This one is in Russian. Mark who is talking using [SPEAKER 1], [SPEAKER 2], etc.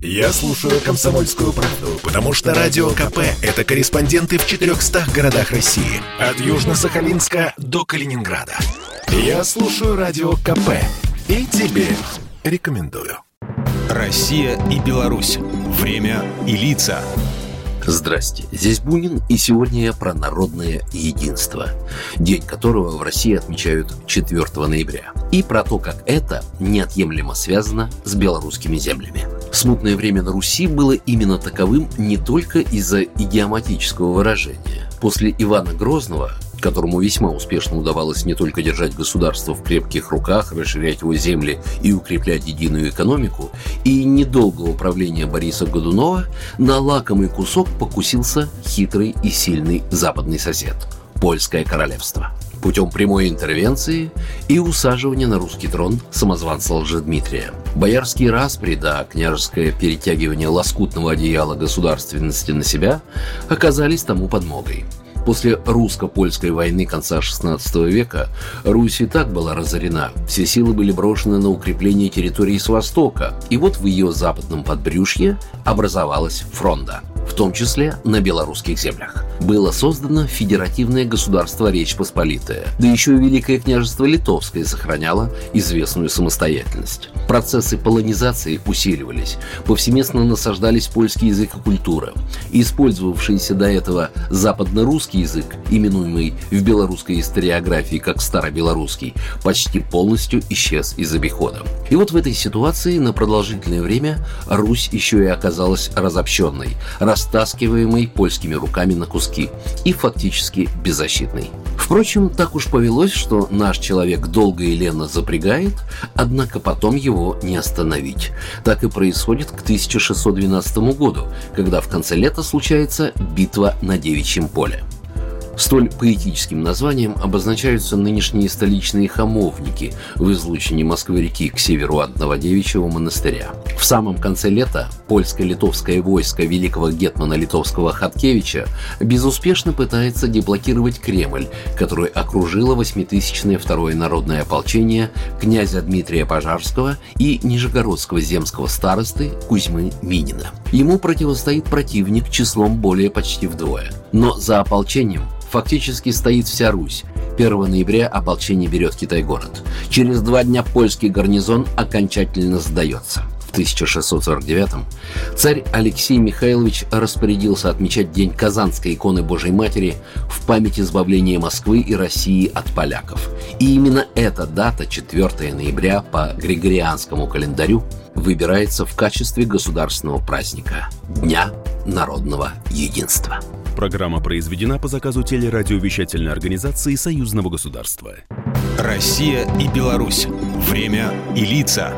[SPEAKER 1] Я слушаю «Комсомольскую правду», потому что «Радио КП» — это корреспонденты в 400 городах России. От Южно-Сахалинска до Калининграда. Я слушаю «Радио КП» и тебе рекомендую.
[SPEAKER 2] Россия и Беларусь. Время и лица.
[SPEAKER 3] Здрасте, здесь Бунин, и сегодня я про народное единство, день которого в России отмечают 4 ноября, и про то, как это неотъемлемо связано с белорусскими землями. Смутное время на Руси было именно таковым не только из-за идиоматического выражения. После Ивана Грозного которому весьма успешно удавалось не только держать государство в крепких руках, расширять его земли и укреплять единую экономику, и недолгого правления Бориса Годунова на лакомый кусок покусился хитрый и сильный западный сосед – Польское королевство путем прямой интервенции и усаживания на русский трон самозванца Лжедмитрия. Боярские распри да княжеское перетягивание лоскутного одеяла государственности на себя оказались тому подмогой – После русско-польской войны конца XVI века Русь и так была разорена. Все силы были брошены на укрепление территории с востока. И вот в ее западном подбрюшье образовалась фронта в том числе на белорусских землях. Было создано федеративное государство Речь Посполитая, да еще и Великое княжество Литовское сохраняло известную самостоятельность. Процессы полонизации усиливались, повсеместно насаждались польский язык и культура. Использовавшийся до этого западно-русский язык, именуемый в белорусской историографии как старобелорусский, почти полностью исчез из обихода. И вот в этой ситуации на продолжительное время Русь еще и оказалась разобщенной, растаскиваемый польскими руками на куски и фактически беззащитный. Впрочем, так уж повелось, что наш человек долго и ленно запрягает, однако потом его не остановить. Так и происходит к 1612 году, когда в конце лета случается битва на Девичьем поле. Столь поэтическим названием обозначаются нынешние столичные хамовники в излучине Москвы-реки к северу от Новодевичьего монастыря. В самом конце лета польско-литовское войско великого гетмана литовского Хаткевича безуспешно пытается деблокировать Кремль, который окружило восьмитысячное второе народное ополчение князя Дмитрия Пожарского и нижегородского земского старосты Кузьмы Минина. Ему противостоит противник числом более почти вдвое. Но за ополчением фактически стоит вся Русь. 1 ноября ополчение берет Китай-город. Через два дня польский гарнизон окончательно сдается. В 1649-м царь Алексей Михайлович распорядился отмечать День Казанской иконы Божьей Матери в память избавления Москвы и России от поляков. И именно эта дата, 4 ноября по Григорианскому календарю, выбирается в качестве государственного праздника – Дня народного единства.
[SPEAKER 2] Программа произведена по заказу телерадиовещательной организации Союзного государства. Россия и Беларусь. Время и лица.